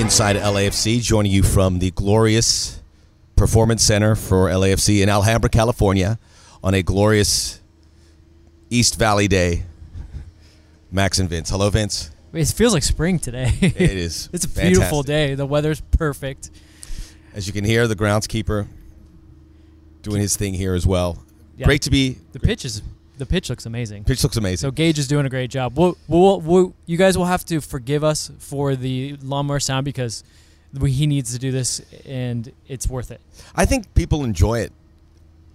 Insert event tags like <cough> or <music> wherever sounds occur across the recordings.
inside LAFC, joining you from the glorious Performance Center for LAFC in Alhambra, California, on a glorious East Valley day. Max and Vince. Hello, Vince. It feels like spring today. It is. <laughs> it's a beautiful day. The weather's perfect. As you can hear, the groundskeeper doing his thing here as well. Yeah. Great to be. The pitch is the pitch looks amazing. Pitch looks amazing. So Gage is doing a great job. We'll, we'll, we'll, you guys will have to forgive us for the lawnmower sound because we, he needs to do this and it's worth it. I think people enjoy it.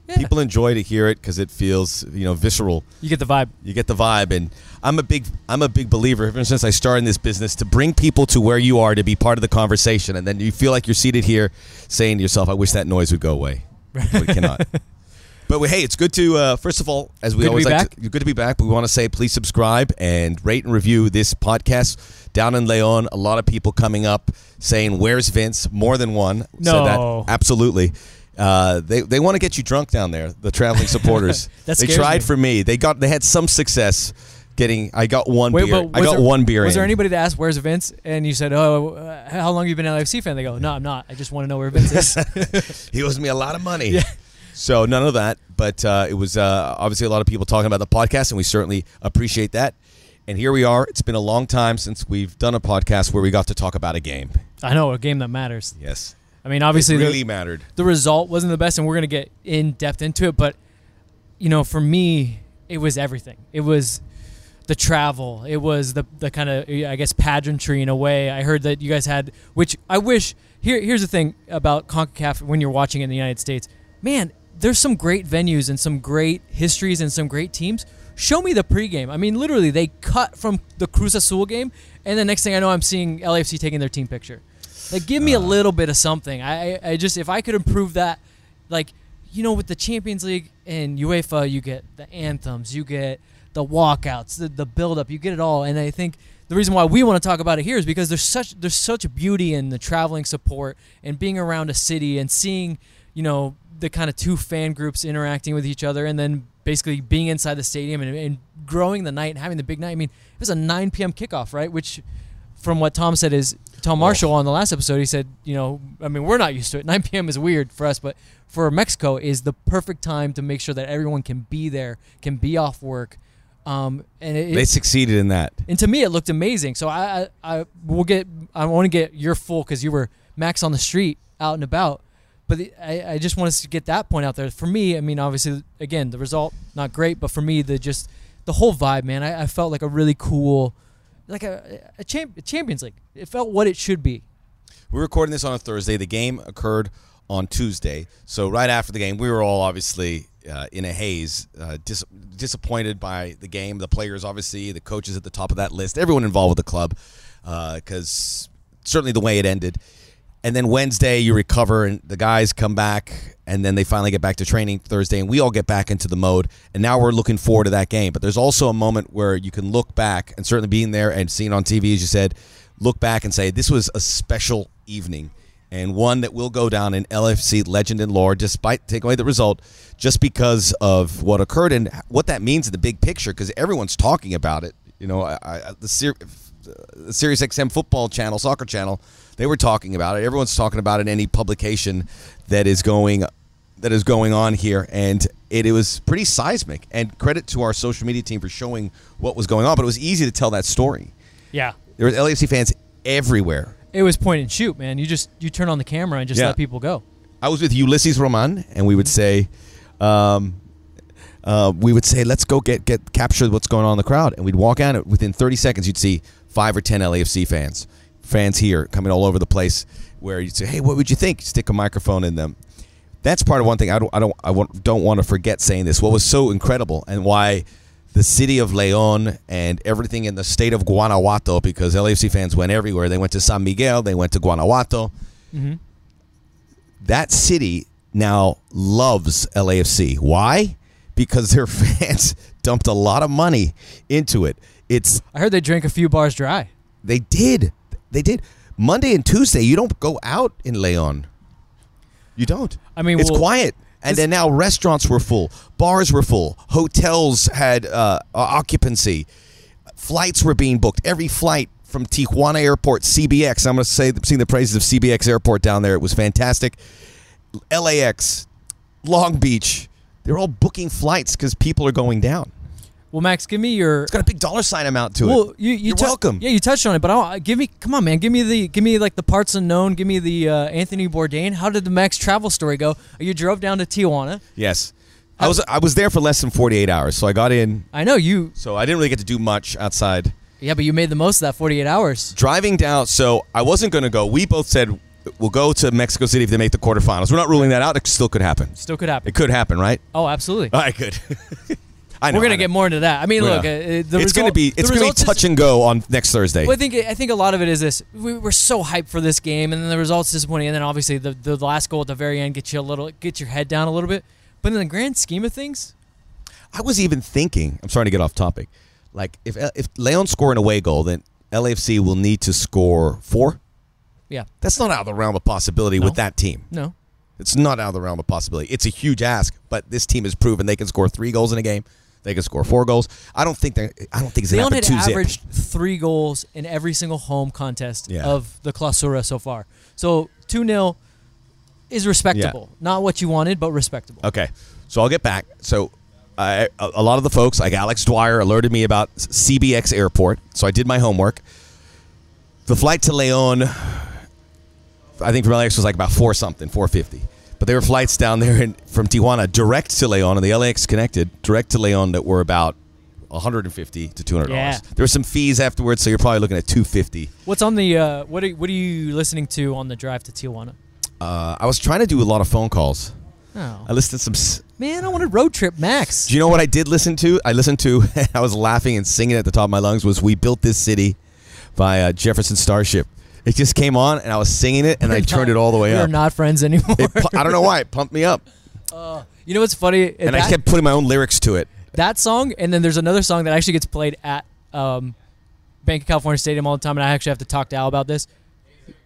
Yeah. People enjoy to hear it because it feels, you know, visceral. You get the vibe. You get the vibe, and I'm a big I'm a big believer. Ever since I started in this business, to bring people to where you are to be part of the conversation, and then you feel like you're seated here, saying to yourself, "I wish that noise would go away." But it cannot. <laughs> But hey, it's good to uh, first of all, as we Good to always be like, to, good to be back. But we want to say, please subscribe and rate and review this podcast down in Leon. A lot of people coming up saying, "Where's Vince?" More than one said No. that. Absolutely. Uh, they they want to get you drunk down there. The traveling supporters. <laughs> They tried me. for me. They got they had some success getting. I got one Wait, beer. I got there- one beer. Was there anybody that asked where's Vince and you said, "Oh, uh, how long have you been an LFC fan?" They go, "No, I'm not. I just want to know where Vince is." <laughs> he owes me a lot of money. <laughs> Yeah. So none of that, but uh, it was uh, obviously a lot of people talking about the podcast, and we certainly appreciate that. And here we are. It's been a long time since we've done a podcast where we got to talk about a game. I know a game that matters. Yes, I mean, obviously, it the- really mattered. the result wasn't the best, and we're gonna get in depth into it. But you know, for me, it was everything. It was the travel. It was the the kind of I guess pageantry in a way. I heard that you guys had, which I wish. Here, here's the thing about Concacaf when you're watching in the United States, man. There's some great venues and some great histories and some great teams. Show me the pregame. I mean, literally, they cut from the Cruz Azul game, and the next thing I know, I'm seeing LAFC taking their team picture. Like, give me a uh. little bit of something. I, I just if I could improve that, like, you know, with the Champions League and UEFA, you get the anthems, you get the walkouts, the the build up, you get it all. And I think the reason why we want to talk about it here is because there's such there's such beauty in the traveling support and being around a city and seeing, you know, the kind of two fan groups interacting with each other and then basically being inside the stadium and, and growing the night and having the big night. I mean, it was a 9 p.m. kickoff, right? Which from what Tom said is Tom Marshall on the last episode, he said, you know, I mean, we're not used to it. <laughs> 9 p.m. is weird for us, but for Mexico is the perfect time to make sure that everyone can be there, can be off work. Um, and it, They succeeded in that. and to me, it looked amazing. So I, I, I will get. I want to get your full because you were Max on the street, out and about. But the, I, I just want us to get that point out there. For me, I mean, obviously, again, the result not great, but for me, the just the whole vibe, man. I, I felt like a really cool, like a, a, champ, a Champions League. It felt what it should be. We're recording this on a Thursday. The game occurred on Tuesday. So right after the game, we were all obviously uh, in a haze, uh, dis- disappointed by the game. The players, obviously, the coaches at the top of that list, everyone involved with the club, because certainly the way it ended. And then Wednesday, you recover, and the guys come back, and then they finally get back to training Thursday, and we all get back into the mode. And now we're looking forward to that game. But there's also a moment where you can look back, and certainly being there and seeing on TV, as you said, look back and say, this was a special evening, and one that will go down in LFC legend and lore, despite taking away the result, just because of what occurred and what that means in the big picture, because everyone's talking about it. You know, I, I, the, Ser- the Sirius XM football channel, soccer channel, they were talking about it. Everyone's talking about it in any publication that is going that is going on here, and it, it was pretty seismic. And credit to our social media team for showing what was going on, but it was easy to tell that story. Yeah. There was LAFC fans everywhere. It was point and shoot, man. You just you turn on the camera and just Yeah. let people go. I was with Ulysses Roman, and we would say, um, uh, we would say, let's go get get capture what's going on in the crowd, and we'd walk out. and Within 30 seconds, you'd see five or 10 LAFC fans, fans here coming all over the place. Where you'd say, hey, what would you think? Stick a microphone in them. That's part of one thing I don't I don't I want, don't want to forget saying this. What was so incredible and why the city of Leon and everything in the state of Guanajuato, because LAFC fans went everywhere. They went to San Miguel, they went to Guanajuato Mm-hmm. that city now loves LAFC. Why? Because their <laughs> fans dumped a lot of money into it. It's I heard they drank a few bars dry. they did. They did. Monday and Tuesday, you don't go out in Leon. You don't. I mean, it's well, quiet. And then now restaurants were full, bars were full, hotels had uh, occupancy, flights were being booked. Every flight from Tijuana Airport, CBX. I'm going to say sing the praises of CBX Airport down there. It was fantastic. LAX, Long Beach. They're all booking flights because people are going down. Well, Max, give me your. It's got a big dollar sign amount to Well, it. you, you You're tou- welcome. Yeah, you touched on it, but I'll, give me, come on, man, give me the, give me like the parts unknown. Give me the uh, Anthony Bourdain. How did the Max travel story go? You drove down to Tijuana. Yes. I was I was there for less than 48 hours, so I got in. I know you. So I didn't really get to do much outside. Yeah, but you made the most of that 48 hours. Driving down, so I wasn't going to go. We both said we'll go to Mexico City if they make the quarterfinals. We're not ruling that out. It still could happen. Still could happen. It could happen, right? Oh, absolutely. All right, good. <laughs> I know, We're gonna I know. get more into that. I mean, look, uh, the it's going to result- be the it's going to be is- touch and go on next Thursday. Well, I think I think a lot of it is this: we were so hyped for this game, and then the results disappointing, and then obviously the, the last goal at the very end gets you a little, get your head down a little bit. But in the grand scheme of things, I was even thinking. I'm starting to get off topic. Like if if Leon score an away goal, then LAFC will need to score four. yeah, That's not out of the realm of possibility with that team. no, It's not out of the realm of possibility. It's a huge ask, but this team has proven they can score three goals in a game. They can score four goals. I don't think they. I don't think it's gonna had happen zip. averaged three goals in every single home contest Yeah. of the Clausura so far. So two 0 is respectable, not what you wanted, but respectable. Okay, so I'll get back. So, I, a, a lot of the folks, like Alex Dwyer, alerted me about CBX Airport. So I did my homework. The flight to Leon, I think from LAX was like about four something, four fifty. But there were flights down there in, from Tijuana direct to Leon, and the LAX connected direct to Leon that were about 150 to 200 dollars. Yeah. There were some fees afterwards, so you're probably looking at 250. What's on the uh, what are what are you listening to on the drive to Tijuana? Uh, I was trying to do a lot of phone calls. Oh I listened to some. s- man, I want a road trip, Max. Do you know what I did listen to? I listened to, <laughs> I was laughing and singing at the top of my lungs, was We Built This City by uh, Jefferson Starship. It just came on and I was singing it and I turned it all the way up. We're not friends anymore. It I don't know why. It pumped me up. <laughs> you know what's funny? And I kept putting my own lyrics to it. that song, and then there's another song that actually gets played at um, Banc of California Stadium all the time, and I actually have to talk to Al about this.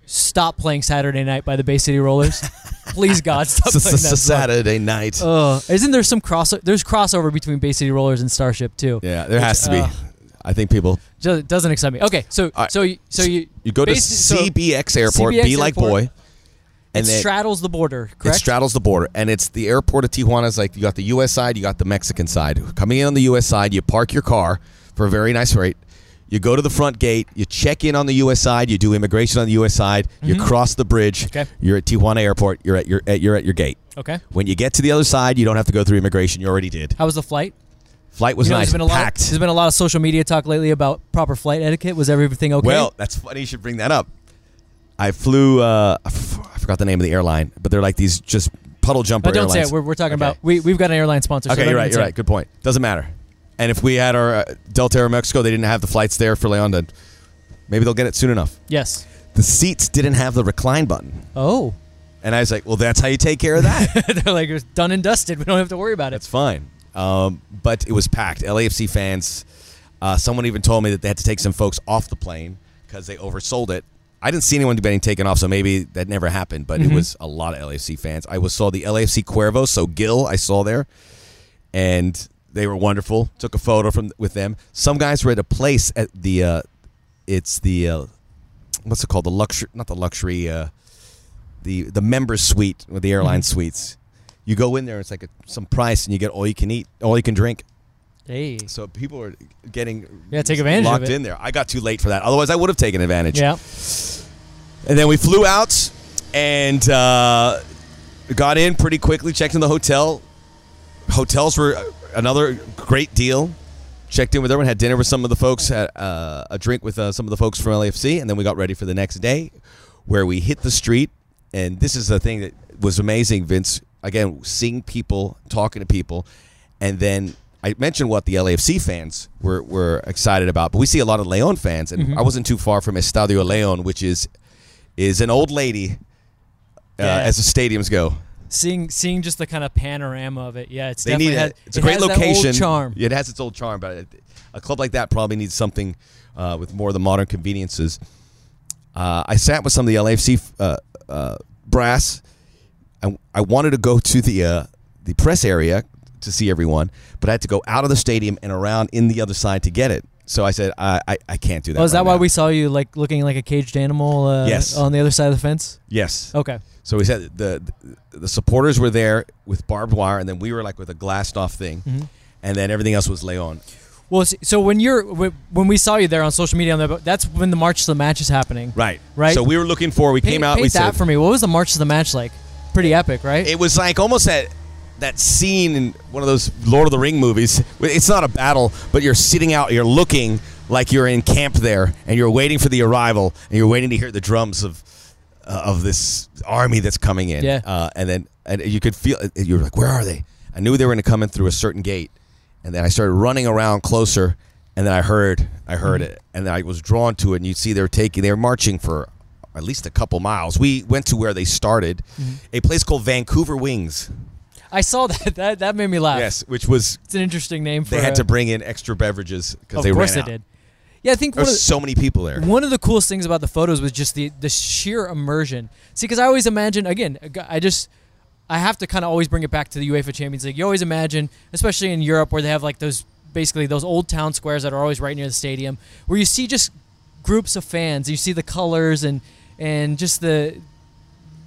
Stop playing Saturday Night by the Bay City Rollers. <laughs> Please, God, stop playing that song. Saturday night. Uh, isn't there some cross? There's crossover between Bay City Rollers and Starship too. Yeah, there has to be. I think people. Just doesn't excite me. Okay, so right. so you, so you You go to so CBX Airport, CBX be like Airport, boy. it And then straddles the border, it straddles the border. And it's the airport of Tijuana is like you got the US side, you got the Mexican side. Coming in on the US side, you park your car for a very nice rate. You go to the front gate, you check in on the US side, you do immigration on the US side, you cross the bridge, Mm-hmm. Okay. you're at Tijuana Airport, you're at your at, you're at your gate. okay. When you get to the other side, you don't have to go through immigration, you already did. How was the flight? Flight was You know, nice, there's been a lot. packed. There's been a lot of social media talk lately about proper flight etiquette. Was everything okay? Well, that's funny you should bring that up. I flew. Uh, I forgot the name of the airline, but they're like these just puddle jumper but don't say it. We're, we're talking Okay. about we we've got an airline sponsor. so Okay, don't you're right. You're right. Good point. Doesn't matter. And if we had our uh, Delta Aeromexico, they didn't have the flights there for Leon. Then maybe they'll get it soon enough. Yes. The seats didn't have the recline button, Oh, and I was like, "Well, that's how you take care of that. <laughs> they're like it's done and dusted. We don't have to worry about it. that's fine." Um, but it was packed. LAFC fans. Uh, someone even told me that they had to take some folks off the plane because they oversold it. I didn't see anyone getting taken off, so maybe that never happened. But Mm-hmm. it was a lot of LAFC fans. I was saw the LAFC Cuervos, so Gil I saw there, and they were wonderful. Took a photo from with them. Some guys were at a place at the, uh, it's the, uh, what's it called? The luxury, not the luxury, uh, the the members suite with the airline Mm-hmm. suites. You go in there, it's like a, some price, and you get all you can eat, all you can drink. Hey. So people are getting Yeah, take advantage of locked in there. I got too late for that. Otherwise, I would have taken advantage. Yeah. And then we flew out and uh, got in pretty quickly. Checked in the hotel. Hotels were another great deal. Checked in with everyone. Had dinner with some of the folks. Had uh, a drink with uh, some of the folks from LAFC, and then we got ready for the next day, where we hit the street. And this is the thing that was amazing, Vince. Again, seeing people, talking to people, and then I mentioned what the LAFC fans were, were excited about, but we see a lot of Leon fans, and I wasn't too far from Estadio Leon, which is is an old lady uh, Yeah. as the stadiums go. Seeing seeing just the kind of panorama of it. Yeah, it's They definitely need has. It's a it great has that old location. charm. It has its old charm, but a club like that probably needs something uh, with more of the modern conveniences. Uh, I sat with some of the LAFC uh, uh, brass. I, I wanted to go to the uh, the press area to see everyone, but I had to go out of the stadium and around in the other side to get it. So I said, I, I, I can't do that. Oh, is that right why now." we saw you like looking like a caged animal? Uh, Yes. On the other side of the fence. Yes. Okay. So we said the the supporters were there with barbed wire, and then we were like with a glassed off thing, Mhm. and then everything else was Leon. Well, so when you're when we saw you there on social media, that's when the March to the Match is happening. Right. Right. So we were looking for. We Paint, came out. paint we that said for me. What was the March to the Match like? Pretty epic, right? it was like almost that that scene in one of those Lord of the Ring movies. It's not a battle, but you're sitting out, you're looking like you're in camp there, and you're waiting for the arrival, and you're waiting to hear the drums of uh, of this army that's coming in. Yeah. Uh, and then and you could feel you were like, where are they? I knew they were going to come in through a certain gate, and then I started running around closer, and then I heard I heard Mm-hmm. it, and then I was drawn to it, and you see they're taking they're marching for. At least a couple miles. We went to where they started, Mm-hmm. a place called Vancouver Wings. I saw that. <laughs> That that made me laugh. Yes, which was It's an interesting name for. they had a- to bring in extra beverages because Of they course ran they out. did. Yeah, I think There one was so many people there. one of the coolest things about the photos was just the the sheer immersion. See, because I always imagine again, I just I have to kind of always bring it back to the UEFA Champions League. You always imagine, especially in Europe, where they have like those basically those old town squares that are always right near the stadium, where you see just groups of fans. You see the colors and and just the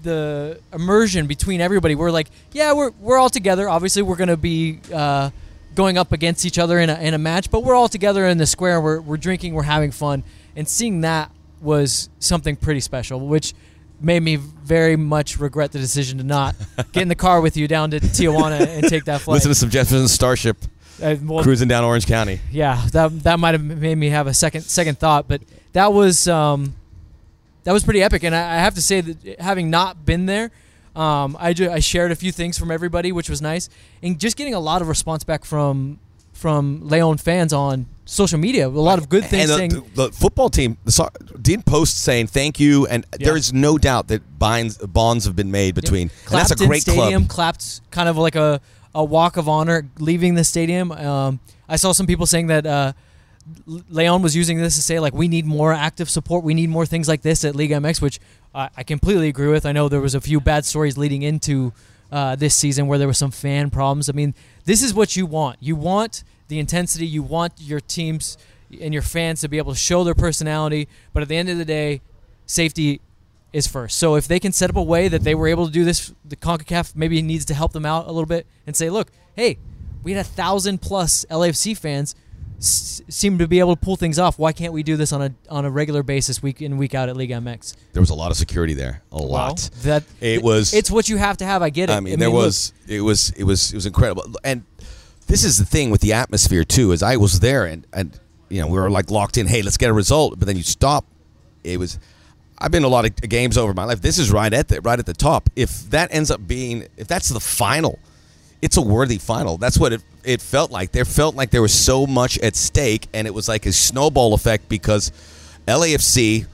the immersion between everybody. We're like, yeah, we're we're all together. Obviously, we're gonna be uh, going up against each other in a, in a match, but we're all together in the square. We're we're drinking, we're having fun, and seeing that was something pretty special, which made me very much regret the decision to not get in the car with you down to Tijuana and take that flight. Listen to some Jefferson Starship Uh, well, cruising down Orange County. yeah, that that might have made me have a second second thought, but that was um, that was pretty epic, and I, I have to say that having not been there, um, I ju- I shared a few things from everybody, which was nice, and just getting a lot of response back from from Leon fans on social media, a lot of good things And saying. the, the, the football team, the did post saying thank you, and Yeah. there is no doubt that binds, bonds have been made between. And that's a great stadium, club. clapped kind of like a, a walk of honor leaving the stadium. Um, I saw some people saying that uh, Leon was using this to say like we need more active support, we need more things like this at League MX, which I I completely agree with. I know there was a few bad stories leading into uh, this season where there were some fan problems. I mean, this is what you want. You want the intensity. You want your teams and your fans to be able to show their personality. But at the end of the day, safety is first. So if they can set up a way that they were able to do this, the CONCACAF maybe needs to help them out a little bit and say, look, hey, we had a thousand plus LAFC fans s- seem to be able to pull things off. Why can't we do this on a on a regular basis, week in week out at League MX? There was a lot of security there, a lot. That It was- It's what you have to have. I get it. I mean, there look, was it was it was it was incredible, and this is the thing with the atmosphere too. Is I was there and and you know we were like locked in. Hey, let's get a result, but then you stop. It was. I've been to a lot of games over my life. This is right at the right at the top. If that ends up being, if that's the final, it's a worthy final. That's what it it felt like. There felt like there was so much at stake, and it was like a snowball effect because LAFC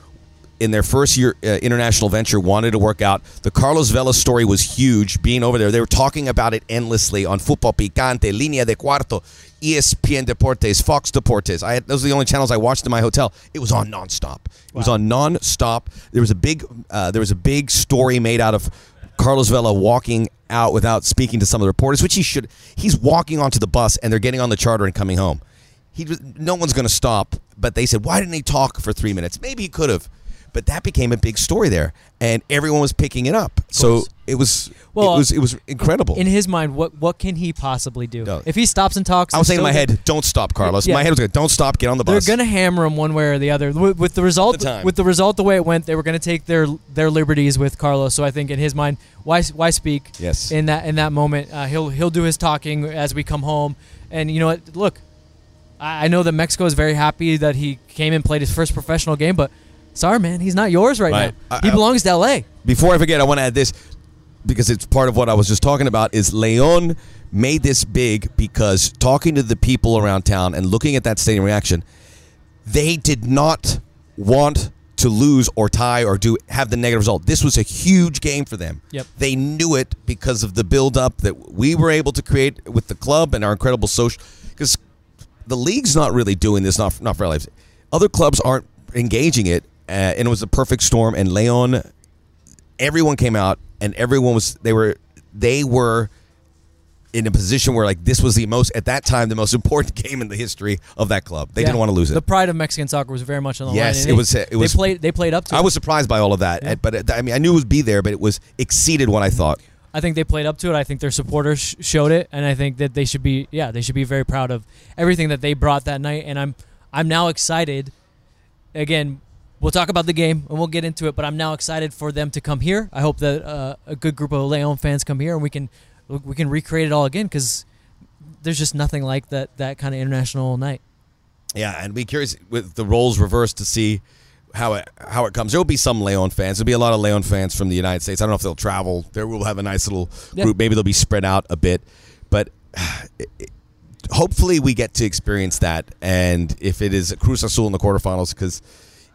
in their first year uh, international venture wanted to work out. The Carlos Vela story was huge. Being over there, they were talking about it endlessly on Fútbol Picante, Línea de Cuarto, ESPN Deportes, Fox Deportes. I had, those are the only channels I watched in my hotel. It was on nonstop. It was on nonstop. There was a big uh, there was a big story made out of Carlos Vela walking out without speaking to some of the reporters, which he should. He's walking onto the bus and they're getting on the charter and coming home. He no one's going to stop. But they said, why didn't he talk for three minutes? Maybe he could have. But that became a big story there, and everyone was picking it up. So it was Well, it was it was incredible. in his mind, what what can he possibly do No. if he stops and talks? I was saying in my head, don't stop, Carlos. Yeah. My head was going, don't stop, get on the bus. They're gonna hammer him one way or the other. With, with the result, the with the result the way it went, they were gonna take their their liberties with Carlos. So I think in his mind, why why speak? Yes. In that in that moment, uh, he'll he'll do his talking as we come home. And you know what? Look, I, I know that Mexico is very happy that he came and played his first professional game, but sorry, man, he's not yours right, Right. now. I- he I- belongs to L.A. Before I forget, I want to add this because it's part of what I was just talking about. Is Leon made this big because talking to the people around town and looking at that stadium reaction, they did not want to lose or tie or do have the negative result. This was a huge game for them. Yep. They knew it because of the build up that we were able to create with the club and our incredible social because the league's not really doing this not not for lives. Other clubs aren't engaging it uh, and it was a perfect storm and Leon everyone came out and everyone was they were they were in a position where like this was the most at that time the most <laughs> important game in the history of that club. They Yeah. didn't want to lose it. The pride of Mexican soccer was very much on the Yes, line. Yes, it was- They, it was- They played. They played up to. I it. was surprised by all of that, Yeah. but it, I mean, I knew it would be there, but it was exceeded what I thought. I think they played up to it. I think their supporters sh- showed it, and I think that they should be. Yeah, they should be very proud of everything that they brought that night. And I'm. I'm now excited. Again, we'll talk about the game and we'll get into it. But I'm now excited for them to come here. I hope that uh, a good group of Leon fans come here and we can we can recreate it all again because there's just nothing like that that kind of international night. Yeah, and be curious with the roles reversed to see how it how it comes. There will be some Leon fans. There'll be a lot of Leon fans from the United States. I don't know if they'll travel. There will have a nice little Yeah. group. Maybe they'll be spread out a bit, but <sighs> it, it- hopefully we get to experience that. And if it is Cruz Azul in the quarterfinals, because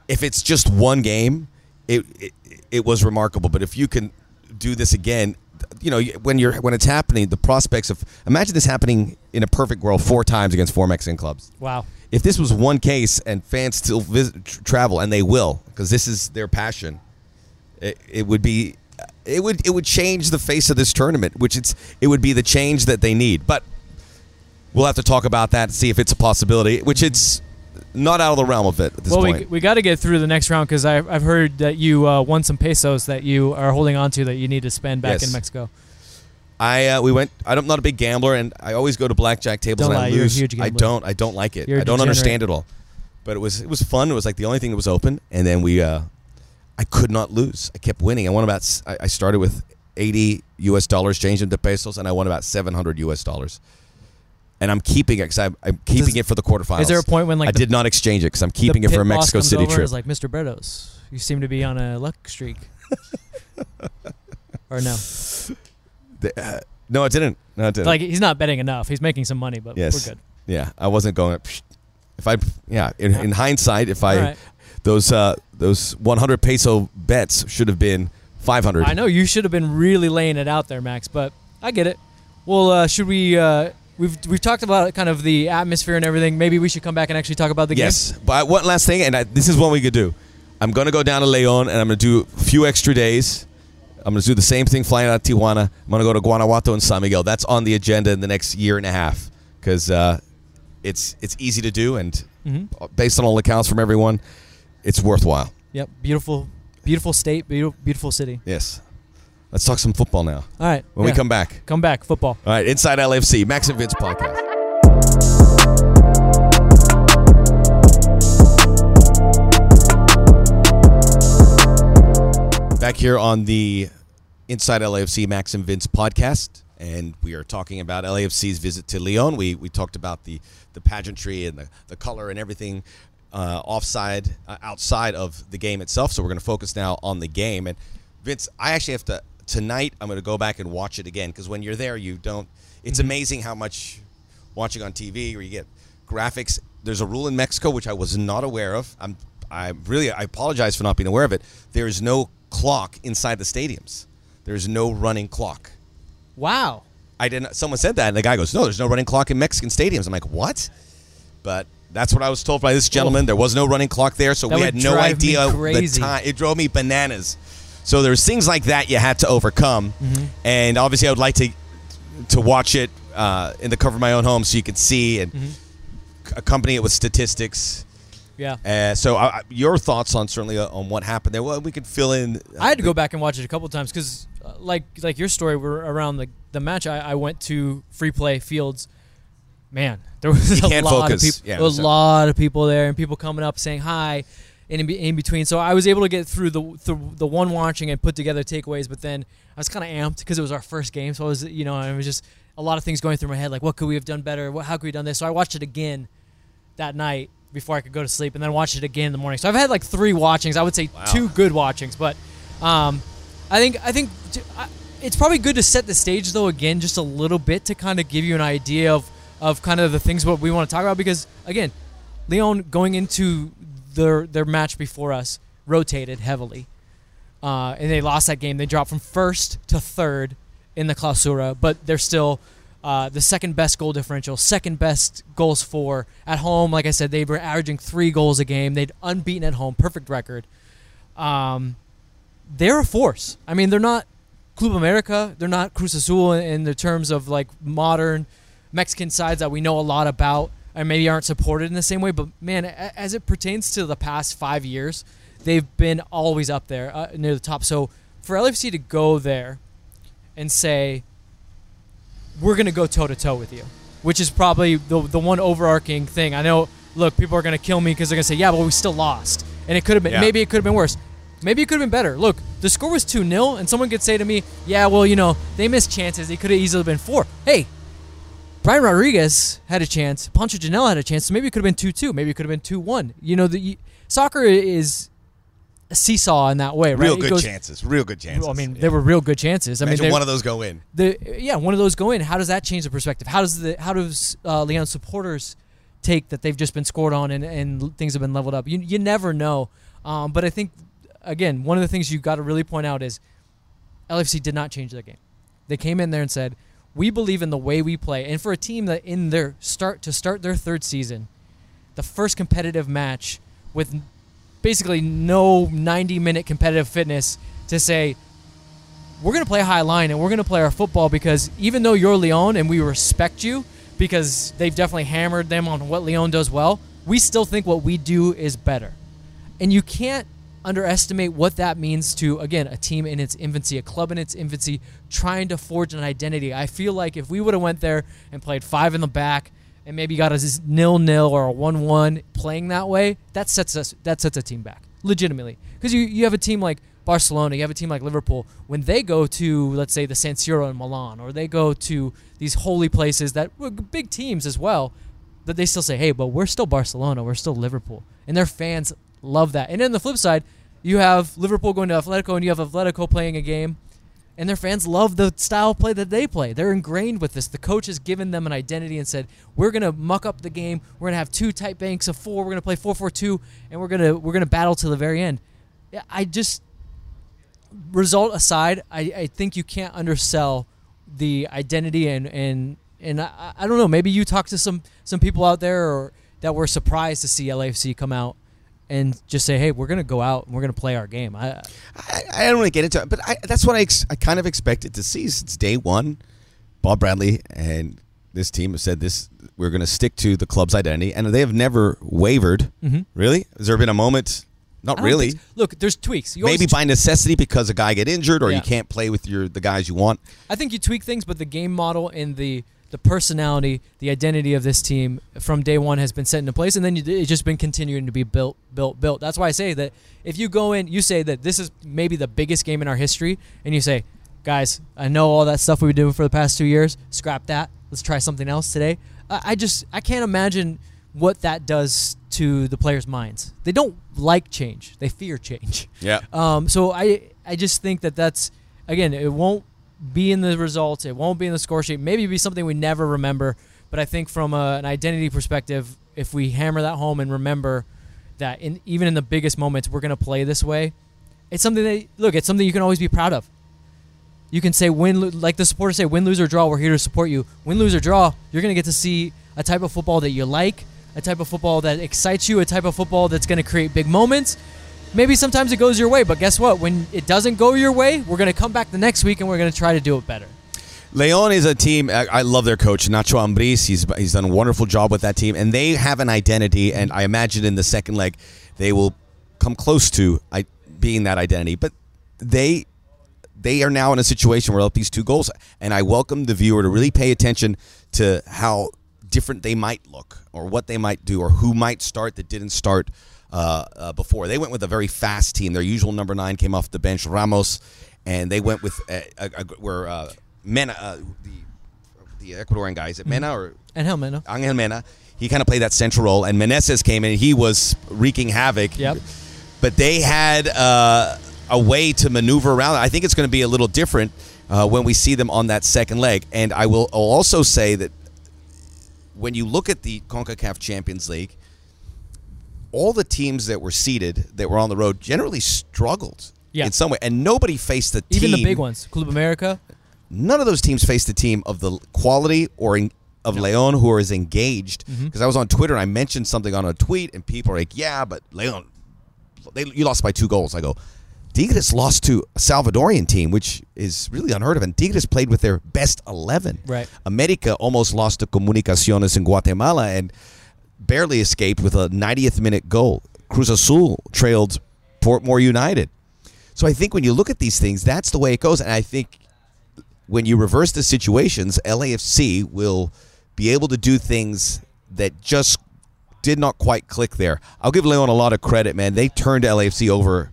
if it's just one game, it, it it was remarkable. But if you can do this again, you know when you're when it's happening, the prospects of imagine this happening in a perfect world four times against four Mexican clubs Wow. if this was one case and fans still visit, travel and they will because this is their passion it, it would be it would it would change the face of this tournament which it's it would be the change that they need but we'll have to talk about that and see if it's a possibility which it's not out of the realm of it at this well, we, point we got to get through the next round because I've heard that you uh, won some pesos that you are holding on to that you need to spend back Yes. in Mexico. I uh, we went. I'm not a big gambler, and I always go to blackjack tables Don't and lie, I you're a lose. I don't. I don't like it. I don't understand it all. But it was it was fun. It was like the only thing that was open, and then we. Uh, I could not lose. I kept winning. I won about. I started with 80 U.S. dollars, changed into pesos, and I won about 700 U.S. dollars. And I'm keeping it because I'm, I'm keeping Does- it for the quarterfinals. Is there a point when like I the, did not exchange it because I'm keeping it for a Mexico City trip. like, Mr. Bretos, you seem to be on a luck streak. <laughs> or no, The- uh, no, it didn't. No, it didn't. like he's not betting enough. He's making some money, but Yes. we're good. yeah, I wasn't going. If I, yeah, in, in hindsight, if I right. those uh, those 100 peso bets should have been 500. I know you should have been really laying it out there, Max, but I get it. Well, uh, should we? Uh, we've we've talked about kind of the atmosphere and everything. Maybe we should come back and actually talk about the Yes, but one last thing, and I, this is what we could do. I'm going to go down to Leon, and I'm going to do a few extra days. I'm going to do the same thing flying out of Tijuana. I'm going to go to Guanajuato and San Miguel. That's on the agenda in the next year and a half because uh, it's it's easy to do, and game. hmm based on all accounts from everyone, it's worthwhile. Yep, beautiful, beautiful state, beautiful, beautiful city. Yes. Let's talk some football now. All right, When yeah. we come back. come back, football. All right, Inside LFC, Max and Vince podcast. Back here on the Inside LAFC Max and Vince podcast, and we are talking about LAFC's visit to Leon. We we talked about the the pageantry and the, the color and everything uh, offside uh, outside of the game itself. So we're going to focus now on the game. And Vince, I actually have to tonight. I'm going to go back and watch it again because when you're there, you don't. It's amazing how much watching on TV where you get graphics. There's a rule in Mexico which I was not aware of. I'm I really I apologize for not being aware of it. There is no clock inside the stadiums. There's no running clock. Wow. I didn't. Someone said that, and the guy goes, "No, there's no running clock in Mexican stadiums." I'm like, "What?" But that's what I was told by this gentleman. There was no running clock there, so That we had no idea the time. It drove me bananas. So there's things like that you had to overcome, Mm-hmm. and obviously I would like to to watch it uh, in the cover of my own home so you could see and Mm-hmm. accompany it with statistics. Yeah. Uh, so your thoughts on certainly uh, on what happened there? Well, we could fill in. uh, I had to go back and watch it a couple times because, uh, like, like your story, were around the the match. I, I went to free play fields. Man, there was You a lot focus. of people. Yeah, a so- lot of people there, and people coming up saying hi, in, in between. So I was able to get through the through the one watching and put together takeaways. But then I was kind of amped because it was our first game. So I was, you know, it was just a lot of things going through my head, like what could we have done better? What, how could we have done this? So I watched it again that night before I could go to sleep, and then watched it again in the morning. So I've had like three watchings. I would say Wow. two good watchings, but um, I think I think t- I- it's probably good to set the stage though again just a little bit to kind of give you an idea of of kind of the things what we want to talk about because again, Leon going into their their match before us rotated heavily, uh, and they lost that game. They dropped from first to third in the Clausura, but they're still. Uh, the second best goal differential, second best goals for at home. Like I said, they were averaging three goals a game. They'd unbeaten at home, perfect record. Um, they're a force. I mean, they're not Club America, they're not Cruz Azul in, in the terms of like modern Mexican sides that we know a lot about and maybe aren't supported in the same way. But man, as it pertains to the past five years, they've been always up there uh, near the top. So for LFC to go there and say, we're going to go toe to toe with you, which is probably the, the one overarching thing. I know, look, people are going to kill me because they're going to say, yeah, but we still lost. And it could have been, Yeah. maybe it could have been worse. Maybe it could have been better. Look, the score was 2 0, and someone could say to me, yeah, well, you know, they missed chances. It could have easily been 4. Hey, Brian Rodriguez had a chance. Pancho Ginella had a chance. So maybe it could have been 2 2. Maybe it could have been 2 1. You know, the soccer is a seesaw in that way, right? Real It good goes- chances. Real good chances. Well, I mean, Yeah. there were real good chances. I Imagine mean, they- one of those go in. the yeah one of those go in how does that change the perspective how does the how does uh, leon supporters take that they've just been scored on and, and things have been leveled up you, you never know um, but i think again one of the things you've got to really point out is lfc did not change their game they came in there and said we believe in the way we play and for a team that in their start to start their third season the first competitive match with basically no 90 minute competitive fitness to say we're going to play high line and we're going to play our football because even though you're Leon and we respect you because they've definitely hammered them on what Leon does well, we still think what we do is better. And you can't underestimate what that means to again a team in its infancy, a club in its infancy trying to forge an identity. I feel like if we would have went there and played five in the back and maybe got a nil nil or a one one playing that way, that sets us that sets a team back legitimately because you you have a team like Barcelona, you have a team like Liverpool, when they go to, let's say, the San Siro in Milan, or they go to these holy places that were big teams as well, that they still say, hey, but we're still Barcelona, we're still Liverpool. And their fans love that. And then the flip side, you have Liverpool going to Atletico, and you have Atletico playing a game, and their fans love the style of play that they play. They're ingrained with this. The coach has given them an identity and said, "We're going to muck up the game. We're going to have two tight banks of four. We're going to play four-four-two, and we're going to we're going to battle to the very end." Yeah, I just result aside, I, I think you can't undersell the identity and and and I, I don't know. Maybe you talk to some some people out there or that were surprised to see LAFC come out and just say, "Hey, we're going to go out and we're going to play our game." I, I, I don't want to get into it, but I, that's what I, ex- I kind of expected to see since day one. Bob Bradley and this team have said this: we're going to stick to the club's identity, and they have never wavered. Mhm. Really? Has there been a moment? Not really. so. Look, there's tweaks. You Maybe by necessity because a guy get injured or Yeah. you can't play with your the guys you want. I think you tweak things, but the game model and the the personality, the identity of this team from day one has been set into place, and then it's just been continuing to be built, built, built. That's why I say that if you go in, you say that this is maybe the biggest game in our history, and you say, guys, I know all that stuff we've been doing for the past two years. Scrap that. Let's try something else today. I, I just I can't imagine what that does to the players' minds. They don't like change; they fear change. Yeah. <laughs> Um, so I I just think that that's again it won't be in the results, it won't be in the score sheet. Maybe be something we never remember. But I think from a, an identity perspective, if we hammer that home and remember that in even in the biggest moments we're gonna play this way, it's something that look, it's something you can always be proud of. You can say win, like the supporters say, win, lose or draw. We're here to support you. Win, lose or draw. You're gonna get to see a type of football that you like, a type of football that excites you, a type of football that's gonna create big moments. Maybe sometimes it goes your way, but guess what? When it doesn't go your way, we're gonna come back the next week and we're gonna try to do it better. Leon is a team. I love their coach, Nacho Ambriz. He's he's done a wonderful job with that team, and they have an identity. And I imagine in the second leg, they will come close to being that identity. But they they are now in a situation where these two goals, and I welcome the viewer to really pay attention to how different they might look, or what they might do, or who might start that didn't start uh, uh, before. They went with a very fast team. Their usual number nine came off the bench, Ramos, and they went with a, where uh, Mena, uh, the the Ecuadorian guys, at Mena or man, no? Angel Mena. He kind of played that central role, and Meneses came in. He was wreaking havoc. Yep. But they had uh, a way to maneuver around. I think it's going to be a little different uh, when we see them on that second leg. And I will I'll also say that when you look at the CONCACAF Champions League, all the teams that were seeded that were on the road generally struggled Yeah. in some way, and nobody faced the team. Even the big ones, Club America. None of those teams faced a team of the quality or in, of Leon who is engaged. Mm-hmm. Because I was on Twitter and I mentioned something on a tweet, and people are like, "Yeah, but Leon, they, you lost by two goals." I go, Tigres lost to a Salvadorian team, which is really unheard of. And Tigres played with their best 11. Right. America almost lost to Comunicaciones in Guatemala and barely escaped with a 90th minute goal. Cruz Azul trailed Portmore United. So I think when you look at these things, that's the way it goes. And I think when you reverse the situations, LAFC will be able to do things that just did not quite click there. I'll give Leon a lot of credit, man. They turned LAFC over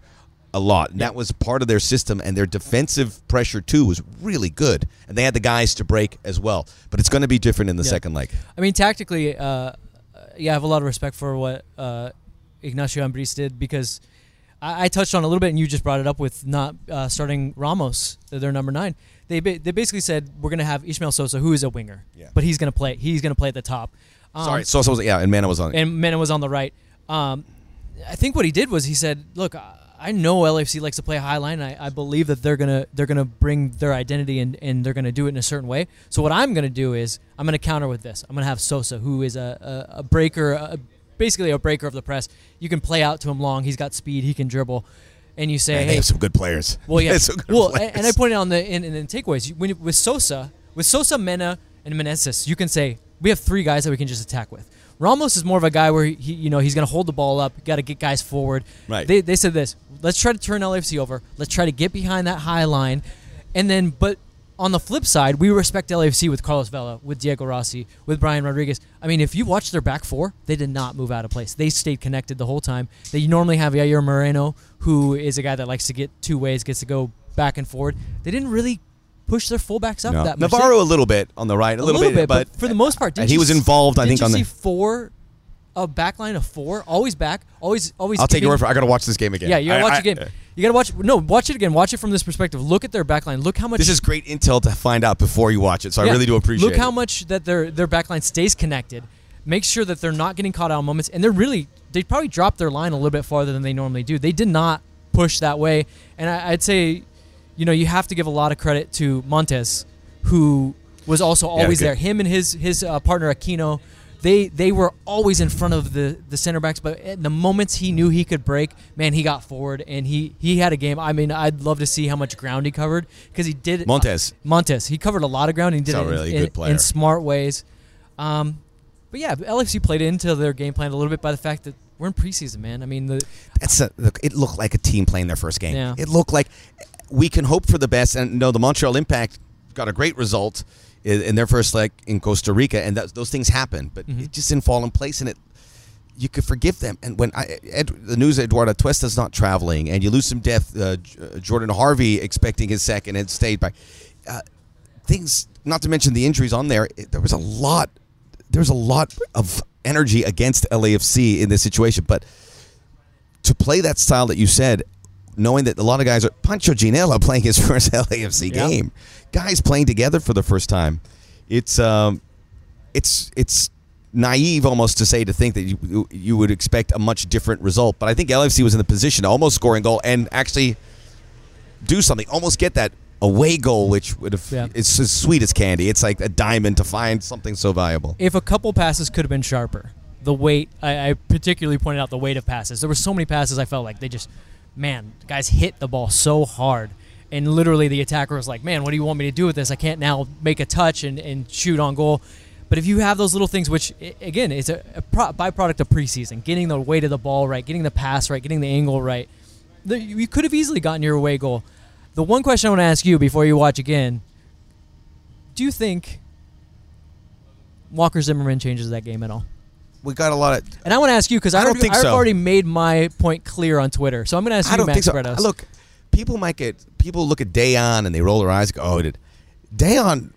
a lot. And that was part of their system, and their defensive pressure too was really good. And they had the guys to break as well. But it's going to be different in the Yeah. second leg. I mean, tactically, uh, yeah, I have a lot of respect for what uh, Ignacio Ambriz did because I, I touched on a little bit, and you just brought it up with not uh, starting Ramos, their number nine. They ba- they basically said we're going to have Ismael Sosa, who is a winger, Yeah. but he's going to play. He's going to play at the top. Um, Sorry, so so yeah, and Mena was on. and Mena was on the right. Um, I think what he did was he said, "Look, I- I know LFC likes to play high line. I, I believe that they're gonna they're gonna bring their identity and, and they're gonna do it in a certain way. So what I'm gonna do is I'm gonna counter with this. I'm gonna have Sosa, who is a, a, a breaker, a, basically a breaker of the press. You can play out to him long. He's got speed. He can dribble. And you say, Man, hey, have some good players. well, <laughs> yeah. Well, players. and I pointed out in the in, in the takeaways when with Sosa, with Sosa, Mena, and Meneses, you can say we have three guys that we can just attack with. Ramos is more of a guy where he, you know, he's going to hold the ball up. Got to get guys forward. Right. They, they said this. Let's try to turn LAFC over. Let's try to get behind that high line, and then but. On the flip side, we respect LAFC with Carlos Vela, with Diego Rossi, with Brian Rodriguez. I mean, if you watch their back four, they did not move out of place. They stayed connected the whole time. They normally have Yair Moreno, who is a guy that likes to get two ways, gets to go back and forward. They didn't really push their fullbacks up No. that much. Navarro a little bit on the right, a, a little, bit, but, for the most part, didn't he you was s- involved. I didn't think on you the. four, a back line of four, always back, always, always. I'll take your word for. It I got to watch this game again. Yeah, you gotta I- watch I- the game. You gotta watch. No, watch it again. Watch it from this perspective. Look at their back line. Look how much. This is great intel to find out before you watch it. So I really do appreciate. Look how it. much that their their back line stays connected. Make sure that they're not getting caught out on moments, and they're really they probably dropped their line a little bit farther than they normally do. They did not push that way, and I, I'd say, you know, you have to give a lot of credit to Montes, who was also always good. there. Him and his his uh, partner Aquino. They, they were always in front of the, the center backs, but the moments he knew he could break, man, he got forward and he, he had a game. I mean, I'd love to see how much ground he covered because he did. Montes. Montes. He covered a lot of ground. And he did it in- really in, good player. in smart ways. Um, but yeah, LFC played into their game plan a little bit by the fact that we're in preseason, man. I mean, the That's a, look, it looked like a team playing their first game. Yeah. It looked like we can hope for the best. And no, the Montreal Impact got a great result in, in their first leg in Costa Rica, and that, those things happen. But Mhm. it just didn't fall in place, and it you could forgive them. And when I, Ed, the news Eduard Atuesta's not traveling, and you lose some depth, uh, uh, Jordan Harvey expecting his second and stayed by. Uh, things, not to mention the injuries on there, it, there was a lot. There was a lot of energy against LAFC in this situation, but to play that style that you said, knowing that a lot of guys are Pancho Ginella <laughs> playing his first <laughs> LAFC Yeah. game, guys playing together for the first time, it's um, it's it's naive almost to say to think that you you would expect a much different result. But I think LFC was in the position to almost scoring goal and actually do something, almost get that away goal, which would have Yeah. it's as sweet as candy. It's like a diamond to find something so valuable. if a couple passes could have been sharper, the weight. I, I particularly pointed out the weight of passes. There were so many passes I felt like they just, man, guys hit the ball so hard. And literally, the attacker was like, "Man, what do you want me to do with this? I can't now make a touch and, and shoot on goal." But if you have those little things, which again, it's a, a pro- byproduct of preseason, getting the weight of the ball right, getting the pass right, getting the angle right, the, you could have easily gotten your away goal. The one question I want to ask you before you watch again: Do you think Walker Zimmerman changes that game at all? We got a lot of And I want to ask you because I I don't think I've so. already made my point clear on Twitter. So I'm going to ask you, I don't Max think so. Bretos. Look, people might get people look at Dejan and they roll their eyes. and go, Oh, did Dejan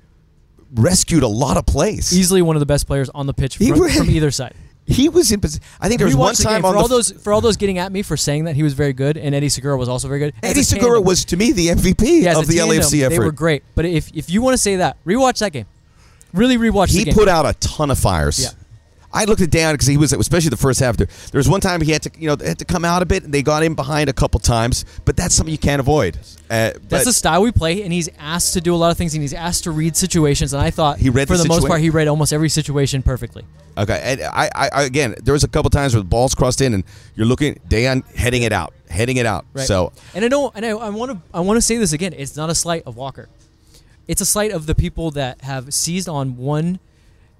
rescued a lot of plays? easily one of the best players on the pitch from, really- from either side. he was in. I think there was one the time for all those for all those getting at me for saying that he was very good, and Eddie Segura was also very good. As Eddie Segura tandem- was to me the MVP yeah, of the tandem, LAFC effort. They were great. But if if you want to say that, rewatch that game. Really rewatch he the game. put out a ton of fires. Yeah. I looked at Dan because he was, especially the first half. There, there was one time he had to, you know, had to come out a bit, and they got him behind a couple times. But that's something you can't avoid. Uh, That's the style we play, and he's asked to do a lot of things, and he's asked to read situations. And I thought He read for the the, most part, he read almost every situation perfectly. okay, and I, I, again, there was a couple times where the balls crossed in, and you're looking, Dan heading it out, heading it out. Right. So and I don't, and I, I want to, I want to say this again. It's not a slight of Walker. It's a slight of the people that have seized on one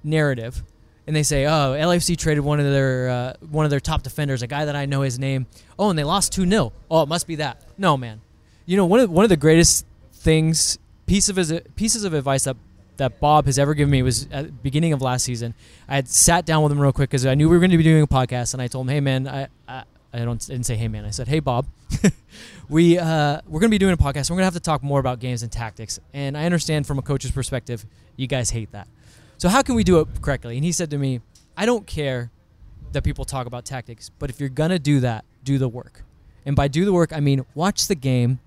narrative, and they say, "Oh, LAFC traded one of their uh, one of their top defenders, a guy that I know his name. Oh, and they lost two 0 Oh, it must be that. No, man. You know one of one of the greatest things piece of pieces of advice that that Bob has ever given me was at the beginning of last season. I had sat down with him real quick because I knew we were going to be doing a podcast, and I told him, "Hey, man, I." I I don't didn't say hey man. I said hey Bob. <laughs> we uh, we're gonna be doing a podcast. We're gonna have to talk more about games and tactics. And I understand from a coach's perspective, you guys hate that. So how can we do it correctly? And he said to me, I don't care that people talk about tactics, but if you're gonna do that, do the work. And by do the work, I mean watch the game,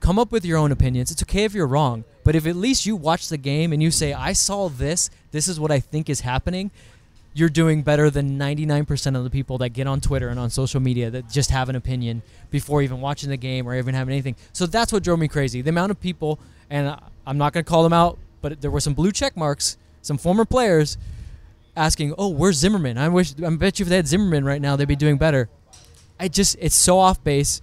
come up with your own opinions. It's okay if you're wrong, but if at least you watch the game and you say, I saw this, this is what I think is happening, you're doing better than 99% of the people that get on Twitter and on social media that just have an opinion before even watching the game or even having anything. So that's what drove me crazy. The amount of people, and I'm not going to call them out, but there were some blue check marks, some former players asking, "Oh, where's Zimmerman? I wish I bet you if they had Zimmerman right now, they'd be doing better." I just it's so off base,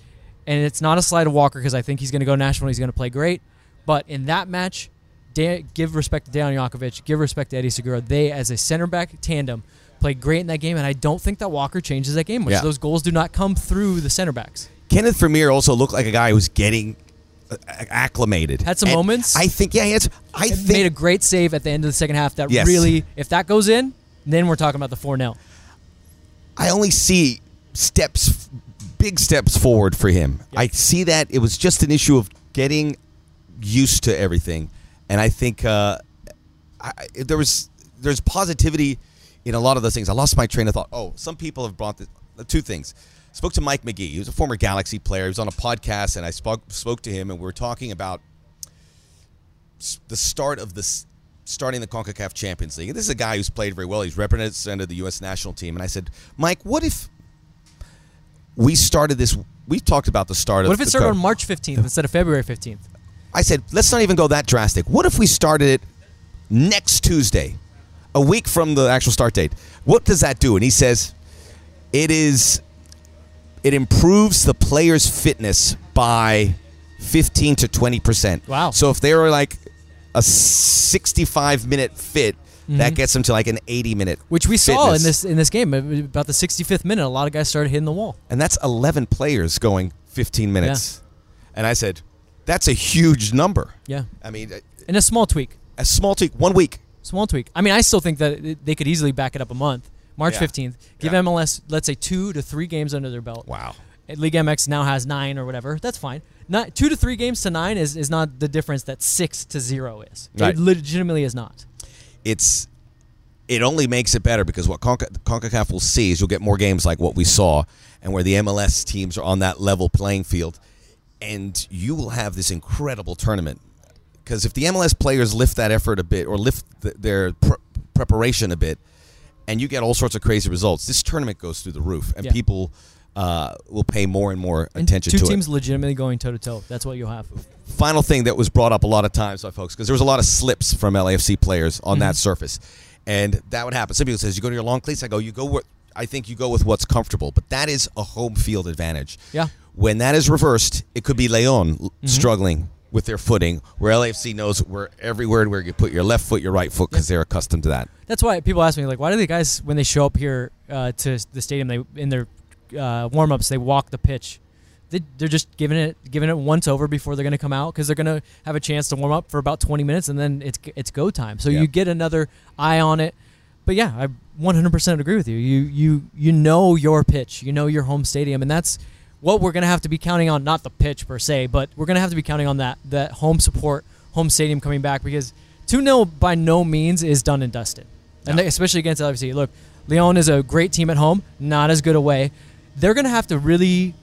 and it's not a slide of Walker because I think he's going to go national. And he's going to play great, but in that match, Dan, give respect to Dejan Jakovic, give respect to Eddie Segura. They, as a center back tandem, played great in that game, and I don't think that Walker changes that game much. Yeah. Those goals do not come through the center backs. Kenneth Vermeer also looked like a guy who was getting acclimated. Had some And moments. I think, yeah, had, I It think made a great save at the end of the second half. That Yes. really, if that goes in, then we're talking about the four 0 I only see steps, big steps forward for him. Yep. I see that it was just an issue of getting used to everything, and I think uh, I, I- there was there's positivity in a lot of those things. I lost my train of thought. Oh, some people have brought this, two things. Spoke to Mike Magee. He was a former Galaxy player. He was on a podcast, and I spoke spoke to him, and we were talking about the start of this starting the CONCACAF Champions League. And this is a guy who's played very well. He's represented the U.S. national team. And I said, Mike, what if we started this? We talked about the start of. What if it started on March 15th instead of February 15th? I said, let's not even go that drastic. What if we started it next Tuesday, a week from the actual start date? What does that do? And he says, it is, it improves the player's fitness by 15 to 20 percent. Wow. So if they were like a 65 minute fit, that gets them to like an 80 minute, Mm-hmm. Which we saw in this in this game about the 65th minute. A lot of guys started hitting the wall. and that's 11 players going 15 minutes. yeah. And I said, that's a huge number. Yeah, I mean, a- and a small tweak. a small tweak, one week. Small tweak. I mean, I still think that they could easily back it up a month. March Yeah. 15th. Give Yeah. MLS, let's say, two to three games under their belt. Wow. League MX now has nine or whatever. That's fine. Not two to three games to nine is, is not the difference that six to zero is. Right. It legitimately is not. it's it only makes it better because what Conca- CONCACAF will see is you'll get more games like what we saw and where the MLS teams are on that level playing field and you will have this incredible tournament because if the MLS players lift that effort a bit or lift th- their pr- preparation a bit and you get all sorts of crazy results this tournament goes through the roof and Yeah. people uh, will pay more and more And attention two to teams it legitimately going toe to toe. That's what you'll have. final thing that was brought up a lot of times by folks because there was a lot of slips from LAFC players on that surface, and that would happen. Some people says you go to your long cleats. I go, you go. Where, I think you go with what's comfortable, but that is a home field advantage. Yeah. When that is reversed, it could be Leon l- struggling with their footing, where LAFC knows where everywhere where you put your left foot, your right foot, because they're accustomed to that. That's why people ask me like, why do the guys when they show up here uh, to the stadium, they in their uh, warm ups, they walk the pitch. They, they're just giving it giving it once over before they're going to come out because they're going to have a chance to warm up for about 20 minutes and then it's it's go time. So you get another eye on it. But yeah, I 100% agree with you. You you you know your pitch, you know your home stadium, and that's what we're going to have to be counting on. Not the pitch per se, but we're going to have to be counting on that that home support, home stadium coming back because 2 0 by no means is done and dusted. And No. especially against LFC. Look, Leon is a great team at home, not as good away. They're going to have to really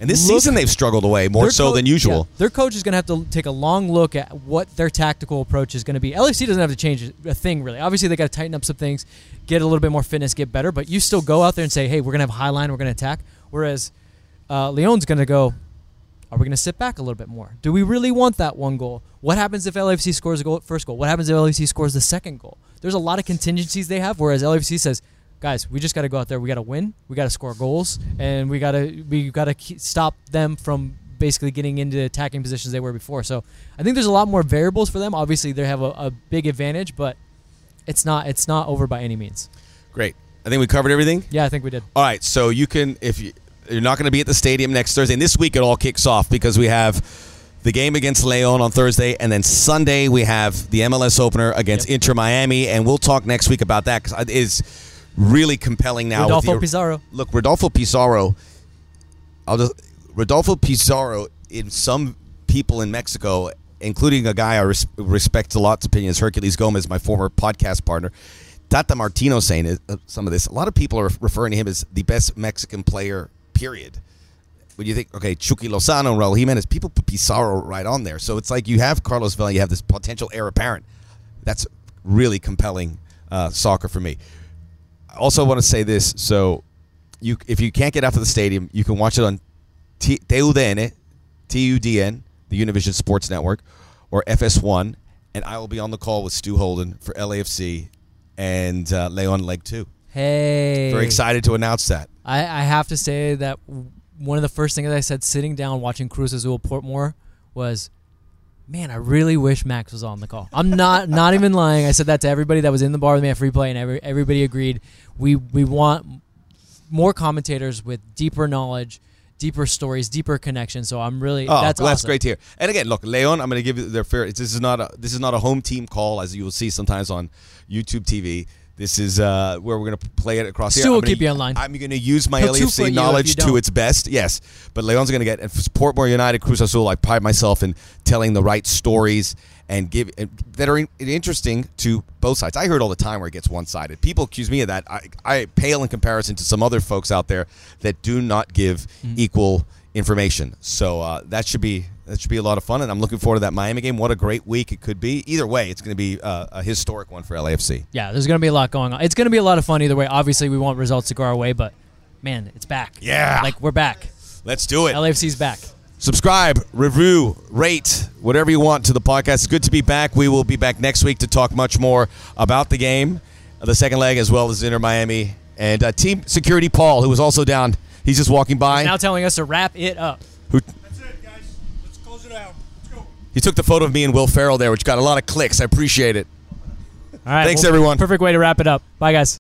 And this look- season they've struggled away more so co- than usual. yeah, their coach is going to have to take a long look at what their tactical approach is going to be. LFC doesn't have to change a thing really. Obviously, they got to tighten up some things, get a little bit more fitness, get better. But you still go out there and say, "Hey, we're going to have high line, we're going to attack." Whereas uh, Leon's going to go, "Are we going to sit back a little bit more? Do we really want that one goal? What happens if LAFC scores a goal, first goal? What happens if LAFC scores the second goal?" There's a lot of contingencies they have. Whereas LAFC says, guys, we just got to go out there. We got to win. We got to score goals, and we got to we got to stop them from basically getting into attacking positions they were before. So I think there's a lot more variables for them. Obviously, they have a, a big advantage, but it's not it's not over by any means. Great. I think we covered everything. Yeah, I think we did. All right, so you can if you, you're not going to be at the stadium next Thursday, and this week it all kicks off because we have the game against Leon on Thursday, and then Sunday we have the MLS opener against Yep. Inter Miami, and we'll talk next week about that because it is really compelling now. with Rodolfo the- Pizarro. Look, Rodolfo Pizarro. I'll just Rodolfo Pizarro. In some people in Mexico, including a guy I res- respect a lot's opinion, is Herculez Gomez, my former podcast partner. Tata Martino saying uh, some of this. A lot of people are referring to him as the best Mexican player. Period. When you think, okay, Chucky Lozano, Raul Jimenez, people put Pizarro right on there. So it's like you have Carlos Vela, you have this potential heir apparent. That's really compelling uh, soccer for me. I also want to say this. So, you if you can't get out to the stadium, you can watch it on T- TUDN, TUDN, the Univision Sports Network, or FS1, and I will be on the call with Stu Holden for LAFC and uh, Leon Leg 2. Hey, Very excited to announce that. I, I have to say that one of the first things I said sitting down watching Cruz Azul Portmore was, man, I really wish Max was on the call. I'm not <laughs> not even lying. I said that to everybody that was in the bar with me at Free Play, and every, everybody agreed. We we want more commentators with deeper knowledge, deeper stories, deeper connections. So I'm really Oh, that's well, that's great to hear. And again, look, Leon, I'm going to give you their fair. This is not a this is not a home team call as you will see sometimes on YouTube TV. This is uh, where we're going to play it across Stu here. I'm will gonna- keep you in line. I'm going to use my LAFC knowledge to its best. Yes, but Leon's going to get and for Portmore United, Cruz Azul. I pride myself in telling the right stories and give and that are in, interesting to both sides. I heard all the time where it gets one sided. People accuse me of that. I, I pale in comparison to some other folks out there that do not give Mm-hmm. equal information. So uh, that should be that should be a lot of fun, and I'm looking forward to that Miami game. What a great week it could be. Either way, it's going to be uh, a historic one for LAFC. Yeah, there's going to be a lot going on. It's going to be a lot of fun either way. Obviously, we want results to go our way, but man, it's back. Yeah. like we're back. Let's do it. LAFC's back. Subscribe, review, rate, whatever you want to the podcast. It's good to be back. We will be back next week to talk much more about the game, the second leg, as well as Inter Miami. And uh, Team Security Paul, who was also down, he's just walking by. Now telling us to wrap it up. who, That's it, guys. Let's close it out. Let's go. he took the photo of me and Will Ferrell there, which got a lot of clicks. I appreciate it. All right. Thanks, everyone. Perfect way to wrap it up. Bye, guys.